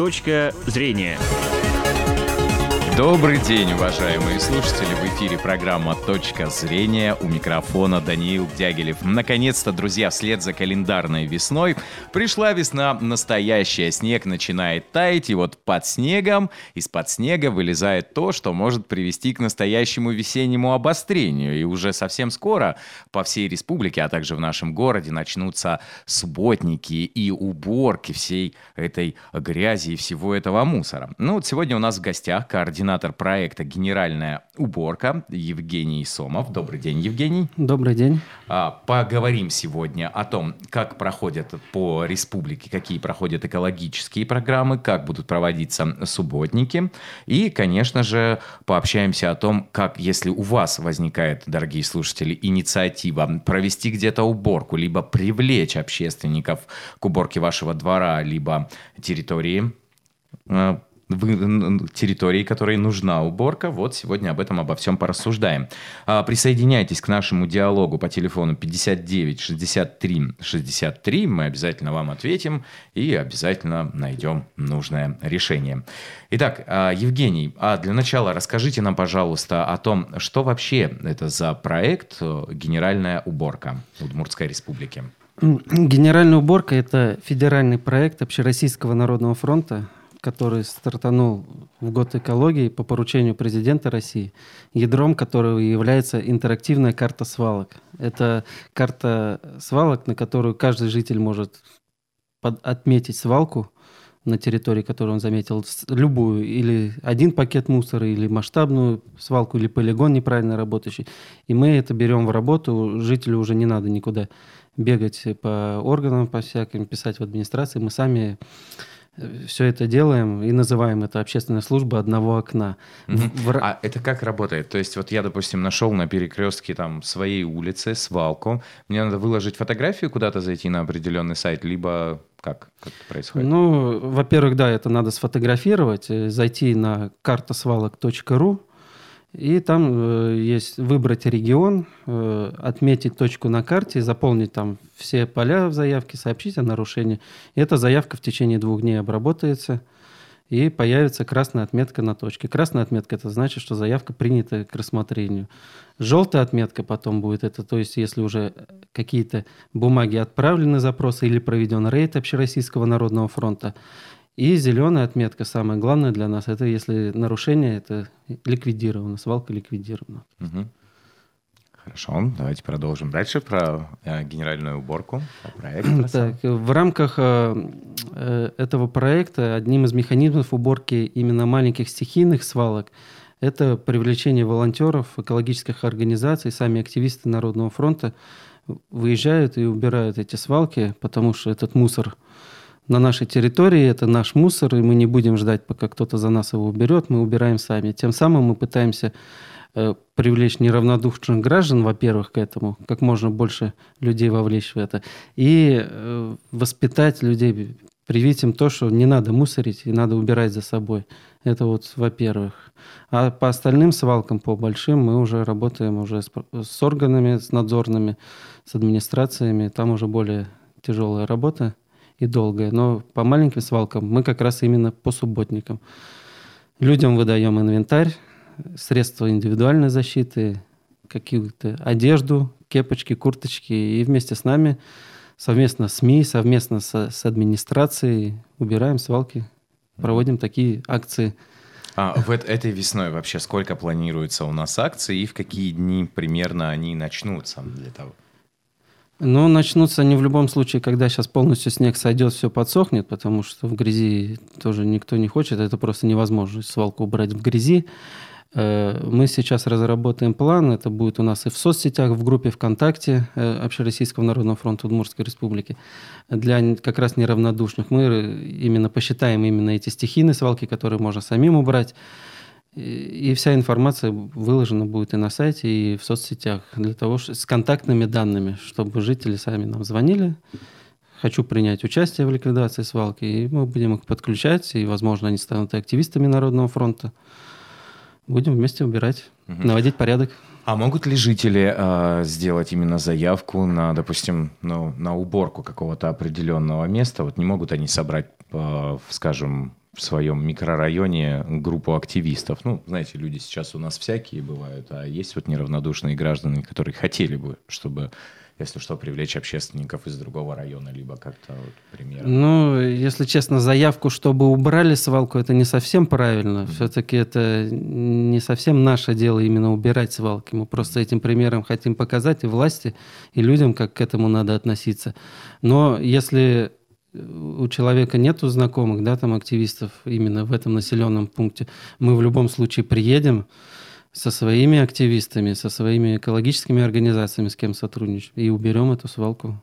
Точка зрения. Добрый день, уважаемые слушатели! В эфире программа «Точка зрения» у микрофона Даниил Дягилев. Наконец-то, друзья, вслед за календарной весной пришла весна настоящая. Снег начинает таять, и вот под снегом, из-под снега вылезает то, что может привести к настоящему весеннему обострению. И уже совсем скоро по всей республике, а также в нашем городе начнутся субботники и уборки всей этой грязи и всего этого мусора. Ну вот сегодня у нас в гостях координатор проекта «Генеральная уборка» Евгений Сомов. Добрый день, Евгений. Добрый день. А, поговорим сегодня о том, как проходят по республике, какие проходят экологические программы, как будут проводиться субботники. И, конечно же, пообщаемся о том, как, если у вас возникает, дорогие слушатели, инициатива провести где-то уборку, либо привлечь общественников к уборке вашего двора, либо территории, в территории, которой нужна уборка. Вот сегодня об этом обо всем порассуждаем. А, присоединяйтесь к нашему диалогу по телефону 59 63 63. Мы обязательно вам ответим и обязательно найдем нужное решение. Итак, а, Евгений, а для начала расскажите нам, пожалуйста, о том, что вообще это за проект э, «Генеральная уборка» Удмуртской республики. Генеральная уборка – это федеральный проект Общероссийского народного фронта, который стартанул в год экологии по поручению президента России, ядром которого является интерактивная карта свалок. Это карта свалок, на которую каждый житель может под, отметить свалку на территории, которую он заметил, любую, или один пакет мусора, или масштабную свалку, или полигон неправильно работающий. И мы это берем в работу, жителю уже не надо никуда бегать по органам, по всяким, писать в администрации. Мы сами все это делаем и называем это общественная служба одного окна. Угу. В... А это как работает? То есть вот я, допустим, нашел на перекрестке там своей улицы свалку, мне надо выложить фотографию, куда-то зайти на определенный сайт, либо как, как это происходит? Ну, во-первых, да, это надо сфотографировать, э, зайти на картасвалок.ру, и там э, есть выбрать регион, э, отметить точку на карте, заполнить там все поля в заявке, сообщить о нарушении. И эта заявка в течение двух дней обработается, и появится красная отметка на точке. Красная отметка – это значит, что заявка принята к рассмотрению. Желтая отметка потом будет, это то есть если уже какие-то бумаги отправлены, запросы или проведен рейд Общероссийского народного фронта, и зеленая отметка, самое главное для нас, это если нарушение, это ликвидировано, свалка ликвидирована. Угу. Хорошо, давайте продолжим дальше про э, генеральную уборку, про проект. Так, в рамках э, э, этого проекта одним из механизмов уборки именно маленьких стихийных свалок это привлечение волонтеров, экологических организаций, сами активисты Народного фронта выезжают и убирают эти свалки, потому что этот мусор – на нашей территории, это наш мусор, и мы не будем ждать, пока кто-то за нас его уберет, мы убираем сами. Тем самым мы пытаемся э, привлечь неравнодушных граждан, во-первых, к этому, как можно больше людей вовлечь в это, и э, воспитать людей, привить им то, что не надо мусорить и надо убирать за собой. Это вот во-первых. А по остальным свалкам, по большим, мы уже работаем уже с, с органами, с надзорными, с администрациями. Там уже более тяжелая работа и долгое. Но по маленьким свалкам мы как раз именно по субботникам. Людям выдаем инвентарь, средства индивидуальной защиты, какую-то одежду, кепочки, курточки. И вместе с нами, совместно с СМИ, совместно с, с администрацией убираем свалки, проводим такие акции. А в этой весной вообще сколько планируется у нас акций и в какие дни примерно они начнутся для того? Ну, начнутся они в любом случае, когда сейчас полностью снег сойдет, все подсохнет, потому что в грязи тоже никто не хочет, это просто невозможно свалку убрать в грязи. Э, мы сейчас разработаем план, это будет у нас и в соцсетях, в группе ВКонтакте э, Общероссийского народного фронта Удмуртской республики. Для как раз неравнодушных мы именно посчитаем именно эти стихийные свалки, которые можно самим убрать, и вся информация выложена будет и на сайте, и в соцсетях для того, что, с контактными данными, чтобы жители сами нам звонили. Хочу принять участие в ликвидации свалки, и мы будем их подключать, и, возможно, они станут и активистами Народного фронта. Будем вместе убирать, угу. наводить порядок. А могут ли жители э, сделать именно заявку на, допустим, ну, на уборку какого-то определенного места? Вот не могут они собрать, э, скажем, в своем микрорайоне группу активистов. Ну, знаете, люди сейчас у нас всякие бывают, а есть вот неравнодушные граждане, которые хотели бы, чтобы если что, привлечь общественников из другого района, либо как-то вот, примерно? Ну, если честно, заявку, чтобы убрали свалку, это не совсем правильно. Mm-hmm. Все-таки это не совсем наше дело именно убирать свалки. Мы просто этим примером хотим показать и власти, и людям, как к этому надо относиться. Но если у человека нету знакомых, да, там активистов именно в этом населенном пункте, мы в любом случае приедем, со своими активистами, со своими экологическими организациями, с кем сотрудничаем, и уберем эту свалку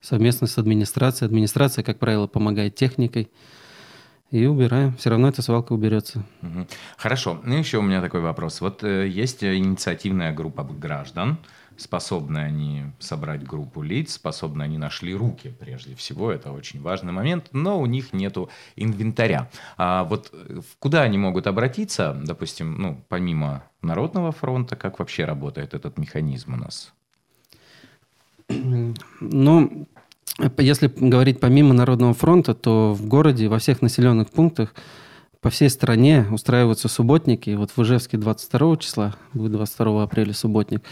совместно с администрацией. Администрация, как правило, помогает техникой. И убираем. Все равно эта свалка уберется. Хорошо. Ну, еще у меня такой вопрос. Вот э, есть инициативная группа граждан, способны они собрать группу лиц, способны они нашли руки, прежде всего, это очень важный момент, но у них нету инвентаря. А вот э, куда они могут обратиться, допустим, ну, помимо Народного фронта, как вообще работает этот механизм у нас? Ну, если говорить помимо Народного фронта, то в городе, во всех населенных пунктах по всей стране устраиваются субботники. Вот в Ижевске 22 числа, будет 22 апреля субботник.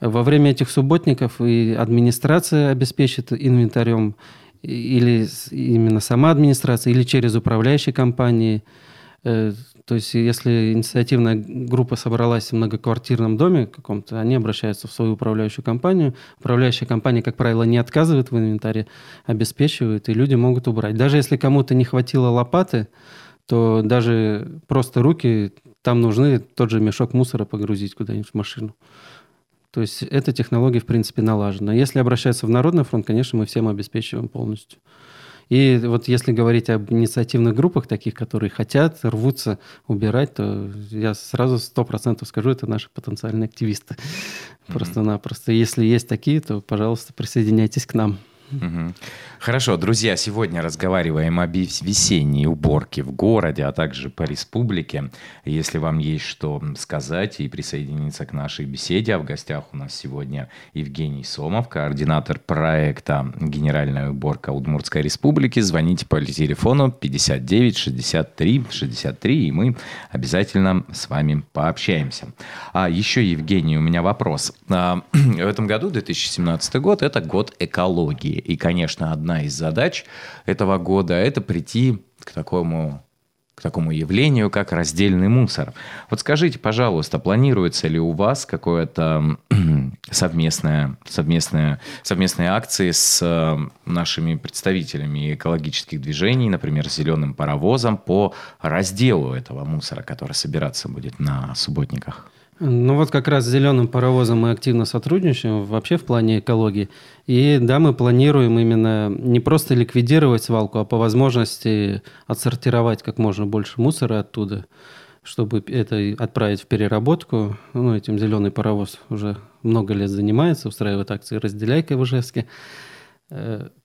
Во время этих субботников и администрация обеспечит инвентарем, или именно сама администрация, или через управляющие компании. Э, то есть, если инициативная группа собралась в многоквартирном доме каком-то, они обращаются в свою управляющую компанию. Управляющая компания, как правило, не отказывает в инвентаре, обеспечивает, и люди могут убрать. Даже если кому-то не хватило лопаты, то даже просто руки там нужны тот же мешок мусора погрузить куда-нибудь в машину. То есть эта технология, в принципе, налажена. Если обращаться в Народный фронт, конечно, мы всем обеспечиваем полностью. И вот если говорить об инициативных группах, таких, которые хотят, рвутся убирать, то я сразу сто процентов скажу, это наши потенциальные активисты. Mm-hmm. Просто-напросто. Если есть такие, то, пожалуйста, присоединяйтесь к нам. Угу. Хорошо, друзья, сегодня разговариваем об весенней уборке в городе, а также по республике. Если вам есть что сказать и присоединиться к нашей беседе, а в гостях у нас сегодня Евгений Сомов, координатор проекта «Генеральная уборка Удмуртской республики», звоните по телефону 59 63 63, и мы обязательно с вами пообщаемся. А еще, Евгений, у меня вопрос. А, в этом году, 2017 год, это год экологии. И, конечно, одна из задач этого года – это прийти к такому к такому явлению, как раздельный мусор. Вот скажите, пожалуйста, планируется ли у вас какое-то совместное, совместное, совместные акции с э, нашими представителями экологических движений, например, с зеленым паровозом по разделу этого мусора, который собираться будет на субботниках? Ну вот как раз с зеленым паровозом мы активно сотрудничаем вообще в плане экологии. И да, мы планируем именно не просто ликвидировать свалку, а по возможности отсортировать как можно больше мусора оттуда, чтобы это отправить в переработку. Ну, этим зеленый паровоз уже много лет занимается, устраивает акции «Разделяйка» в Ижевске.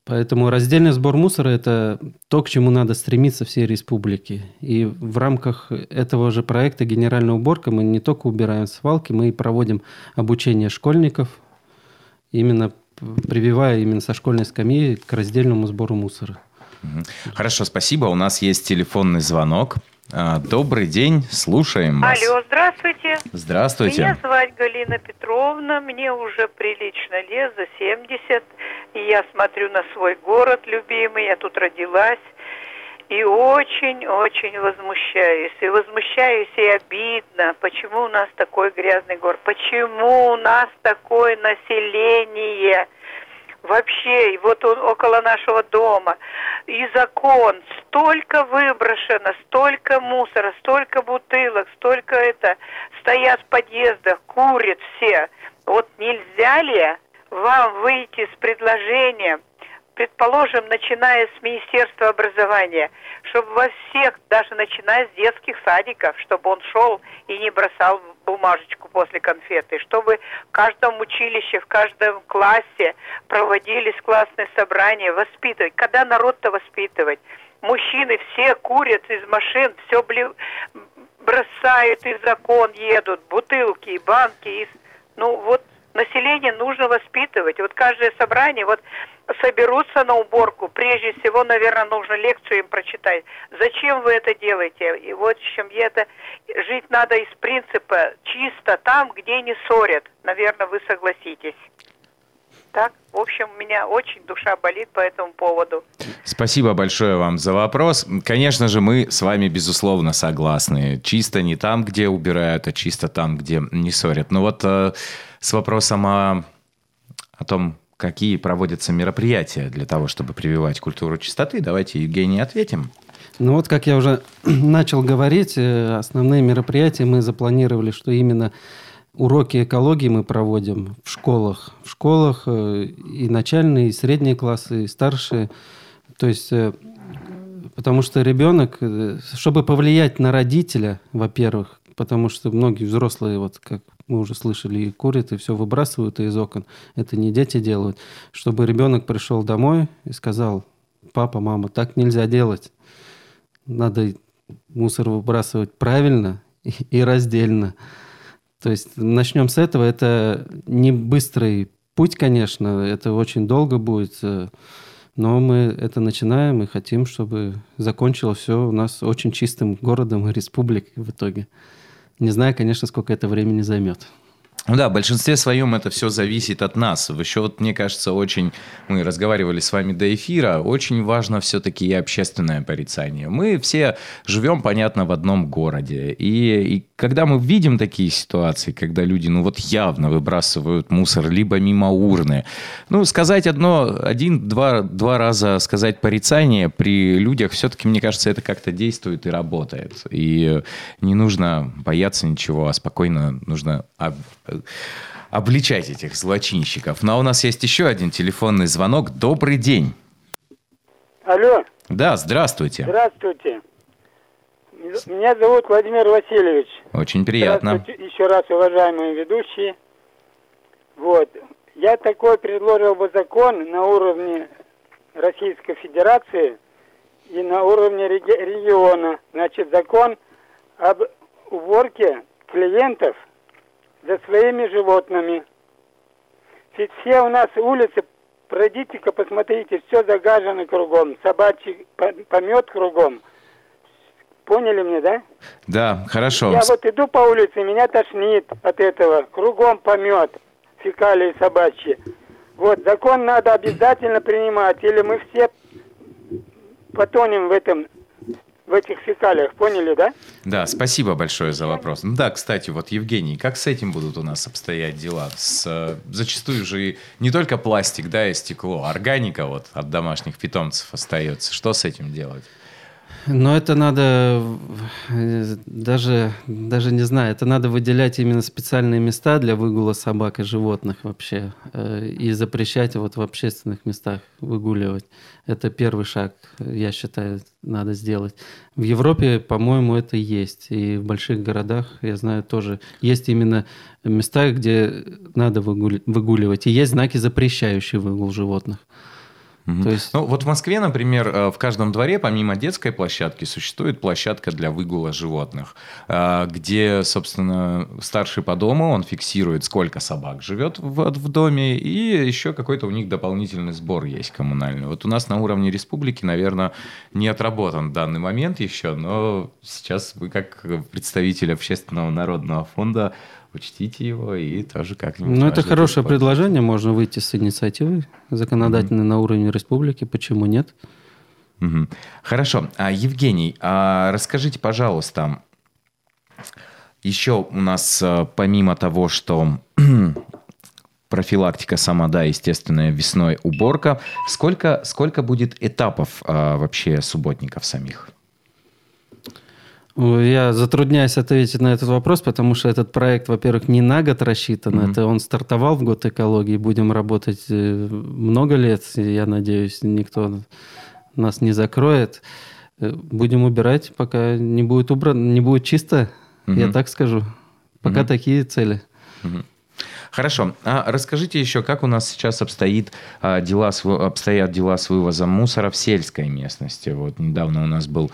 Поэтому раздельный сбор мусора – это то, к чему надо стремиться всей республике. И в рамках этого же проекта «Генеральная уборка» мы не только убираем свалки, мы и проводим обучение школьников, именно прививая именно со школьной скамьи к раздельному сбору мусора. Хорошо, спасибо. У нас есть телефонный звонок. А, добрый день, слушаем вас. Алло, здравствуйте. Здравствуйте. Меня звать Галина Петровна, мне уже прилично лет, за 70. И я смотрю на свой город любимый, я тут родилась. И очень-очень возмущаюсь. И возмущаюсь, и обидно, почему у нас такой грязный город, почему у нас такое население – вообще, вот он около нашего дома, и закон, столько выброшено, столько мусора, столько бутылок, столько это, стоят в подъездах, курят все. Вот нельзя ли вам выйти с предложением, предположим, начиная с Министерства образования, чтобы во всех, даже начиная с детских садиков, чтобы он шел и не бросал бумажечку после конфеты, чтобы в каждом училище, в каждом классе проводились классные собрания, воспитывать. Когда народ-то воспитывать? Мужчины все курят из машин, все бросают из окон, едут, бутылки, банки. Из... Ну вот население нужно воспитывать. Вот каждое собрание, вот соберутся на уборку, прежде всего, наверное, нужно лекцию им прочитать. Зачем вы это делаете? И вот в чем это жить надо из принципа чисто там, где не ссорят. Наверное, вы согласитесь. Так, в общем, у меня очень душа болит по этому поводу. Спасибо большое вам за вопрос. Конечно же, мы с вами, безусловно, согласны. Чисто не там, где убирают, а чисто там, где не ссорят. Но вот э, с вопросом о, о том, какие проводятся мероприятия для того, чтобы прививать культуру чистоты, давайте, Евгений, ответим. Ну вот, как я уже начал говорить, э, основные мероприятия мы запланировали, что именно уроки экологии мы проводим в школах. В школах э, и начальные, и средние классы, и старшие. То есть, э, потому что ребенок, чтобы повлиять на родителя, во-первых, потому что многие взрослые, вот как мы уже слышали, и курят, и все выбрасывают из окон. Это не дети делают. Чтобы ребенок пришел домой и сказал, папа, мама, так нельзя делать. Надо мусор выбрасывать правильно и раздельно. То есть начнем с этого. Это не быстрый путь, конечно, это очень долго будет, но мы это начинаем и хотим, чтобы закончилось все у нас очень чистым городом и республикой в итоге. Не знаю, конечно, сколько это времени займет. Да, в большинстве своем это все зависит от нас. Еще вот, мне кажется, очень, мы разговаривали с вами до эфира, очень важно все-таки и общественное порицание. Мы все живем, понятно, в одном городе. И, и когда мы видим такие ситуации, когда люди, ну вот явно выбрасывают мусор, либо мимо урны, ну сказать одно, один, два, два раза сказать порицание при людях, все-таки, мне кажется, это как-то действует и работает. И не нужно бояться ничего, а спокойно нужно обличать этих злочинщиков. Но у нас есть еще один телефонный звонок. Добрый день. Алло. Да, здравствуйте. Здравствуйте. Меня зовут Владимир Васильевич. Очень приятно. Еще раз, уважаемые ведущие. Вот. Я такой предложил бы закон на уровне Российской Федерации и на уровне региона. Значит, закон об уборке клиентов – за своими животными. Ведь все у нас улицы, пройдите-ка, посмотрите, все загажено кругом, собачий помет кругом. Поняли мне, да? Да, хорошо. Я вот иду по улице, меня тошнит от этого. Кругом помет, фекалии собачьи. Вот, закон надо обязательно принимать, или мы все потонем в этом в этих фекалиях, поняли, да? Да, спасибо большое за вопрос. Ну да, кстати, вот, Евгений, как с этим будут у нас обстоять дела? С, э, зачастую же не только пластик, да, и стекло, органика вот от домашних питомцев остается. Что с этим делать? Но это надо даже, даже не знаю, это надо выделять именно специальные места для выгула собак и животных вообще э, и запрещать вот в общественных местах выгуливать. Это первый шаг, я считаю, надо сделать. В Европе, по-моему, это есть. И в больших городах, я знаю, тоже есть именно места, где надо выгуливать. И есть знаки, запрещающие выгул животных. Угу. То есть... Ну, вот в Москве, например, э, в каждом дворе, помимо детской площадки, существует площадка для выгула животных, э, где, собственно, старший по дому, он фиксирует, сколько собак живет в, в доме, и еще какой-то у них дополнительный сбор есть коммунальный. Вот у нас на уровне республики, наверное, не отработан данный момент еще, но сейчас вы, как представитель общественного народного фонда, учтите его и тоже как-нибудь... Ну, это хорошее предложение, можно выйти с инициативой законодательной mm-hmm. на уровне республики, почему нет? Угу. Хорошо. А, Евгений, а расскажите, пожалуйста, еще у нас а, помимо того, что профилактика сама, да, естественная весной уборка, сколько, сколько будет этапов а, вообще субботников самих? Я затрудняюсь ответить на этот вопрос, потому что этот проект, во-первых, не на год рассчитан. Mm-hmm. Это он стартовал в год экологии. Будем работать э, много лет. Я надеюсь, никто нас не закроет. Э, будем убирать, пока не будет убрано, не будет чисто. Mm-hmm. Я так скажу. Пока mm-hmm. такие цели. Mm-hmm. Хорошо. А расскажите еще, как у нас сейчас обстоит, а, дела, обстоят дела с вывозом мусора в сельской местности. Вот недавно у нас был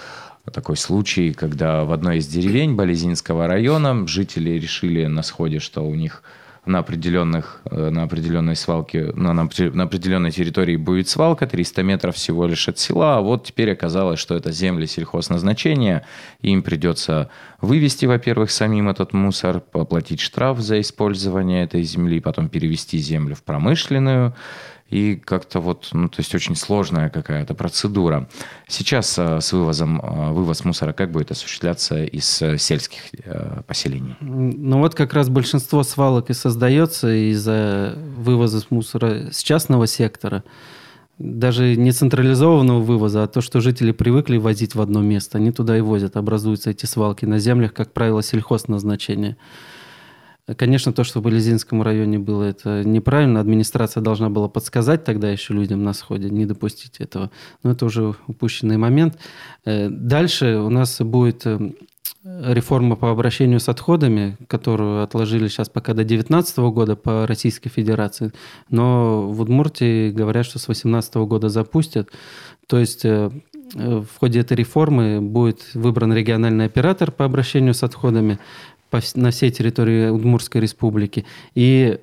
такой случай, когда в одной из деревень Болезинского района жители решили на сходе, что у них на определенных, э, на определенной свалке, на, на, на определенной территории будет свалка, 300 метров всего лишь от села, а вот теперь оказалось, что это земли сельхозназначения, им придется вывести, во-первых, самим этот мусор, оплатить штраф за использование этой земли, потом перевести землю в промышленную, и как-то вот, ну, то есть очень сложная какая-то процедура. Сейчас э, с вывозом, э, вывоз мусора как будет осуществляться из э, сельских поселений? Ну вот как раз большинство свалок и создается из-за вывоза мусора с частного сектора. Даже не централизованного вывоза, а то, что жители привыкли возить в одно место, они туда и возят. Образуются эти свалки на землях, как правило, сельхозназначения. назначения. Конечно, то, что в Болезинском районе было, это неправильно. Администрация должна была подсказать тогда еще людям на сходе, не допустить этого. Но это уже упущенный момент. Э, дальше у нас будет э, реформа по обращению с отходами, которую отложили сейчас пока до 2019 года по Российской Федерации. Но в Удмуртии говорят, что с 2018 года запустят. То есть э, в ходе этой реформы будет выбран региональный оператор по обращению с отходами, по, на всей территории Удмурской республики. И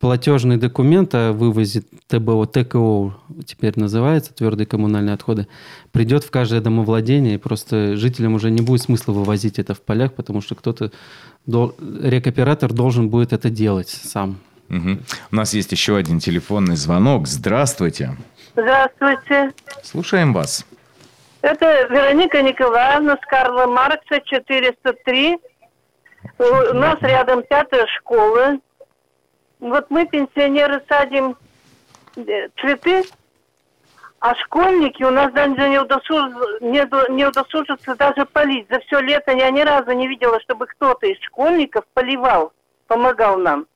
платежный документ о вывозе ТБО, ТКО теперь называется, твердые коммунальные отходы, придет в каждое домовладение, и просто жителям уже не будет смысла вывозить это в полях, потому что кто-то, рекоператор должен будет это делать сам. Угу. У нас есть еще один телефонный звонок. Здравствуйте. Здравствуйте. Слушаем вас. Это Вероника Николаевна с Карла Маркса, 403. У нас рядом пятая школа. Вот мы, пенсионеры, садим э, цветы, а школьники у нас даже не, удосуж... не, не удосужатся даже полить. За все лето я ни разу не видела, чтобы кто-то из школьников поливал, помогал нам.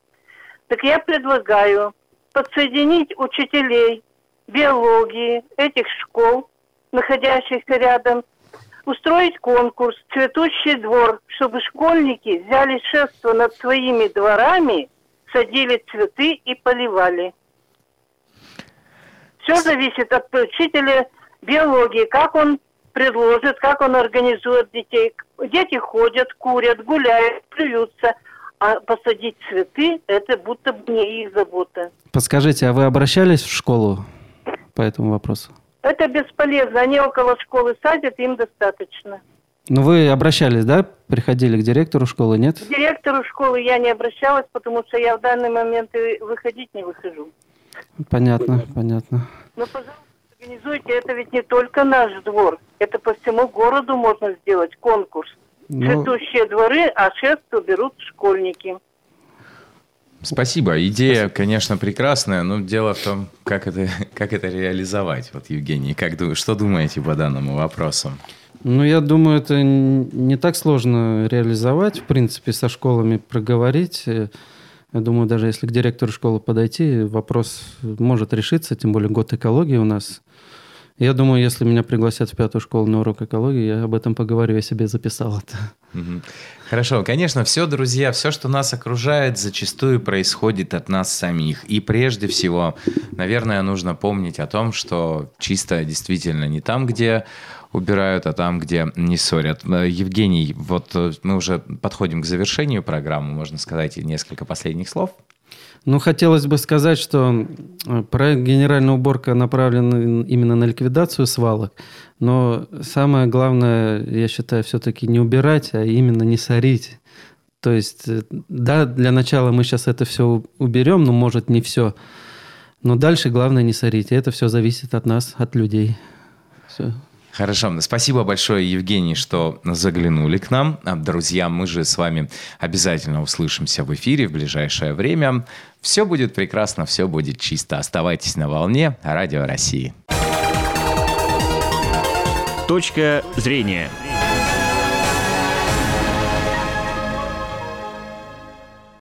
Так я предлагаю подсоединить учителей биологии этих школ, находящихся рядом, устроить конкурс «Цветущий двор», чтобы школьники взяли шефство над своими дворами, садили цветы и поливали. Все зависит от учителя биологии, как он предложит, как он организует детей. Дети ходят, курят, гуляют, плюются. А посадить цветы – это будто бы не их забота. Подскажите, а вы обращались в школу по этому вопросу? Это бесполезно. Они около школы садят, им достаточно. Ну, вы обращались, да? Приходили к директору школы, нет? К директору школы я не обращалась, потому что я в данный момент выходить не выхожу. Понятно, понятно. Ну, пожалуйста, организуйте. Это ведь не только наш двор. Это по всему городу можно сделать конкурс. Ну... Цветущие дворы, а шефство берут школьники. Спасибо. Идея, конечно, прекрасная, но дело в том, как это, как это реализовать. Вот, Евгений, как, что думаете по данному вопросу? Ну, я думаю, это не так сложно реализовать, в принципе, со школами проговорить. Я думаю, даже если к директору школы подойти, вопрос может решиться, тем более год экологии у нас – я думаю, если меня пригласят в пятую школу на урок экологии, я об этом поговорю, я себе записал это. Хорошо, конечно, все, друзья, все, что нас окружает, зачастую происходит от нас самих. И прежде всего, наверное, нужно помнить о том, что чисто действительно не там, где убирают, а там, где не ссорят. Э, Евгений, вот э, мы уже подходим к завершению программы, можно сказать, несколько последних слов. Ну, хотелось бы сказать, что э, проект «Генеральная уборка» направлен именно на ликвидацию свалок. Но самое главное, я считаю, все-таки не убирать, а именно не сорить. То есть, э, да, для начала мы сейчас это все уберем, но может не все. Но дальше главное не сорить. Это все зависит от нас, от людей. Все. Хорошо. Спасибо большое, Евгений, что заглянули к нам. Друзья, мы же с вами обязательно услышимся в эфире в ближайшее время. Все будет прекрасно, все будет чисто. Оставайтесь на волне Радио России. Точка зрения.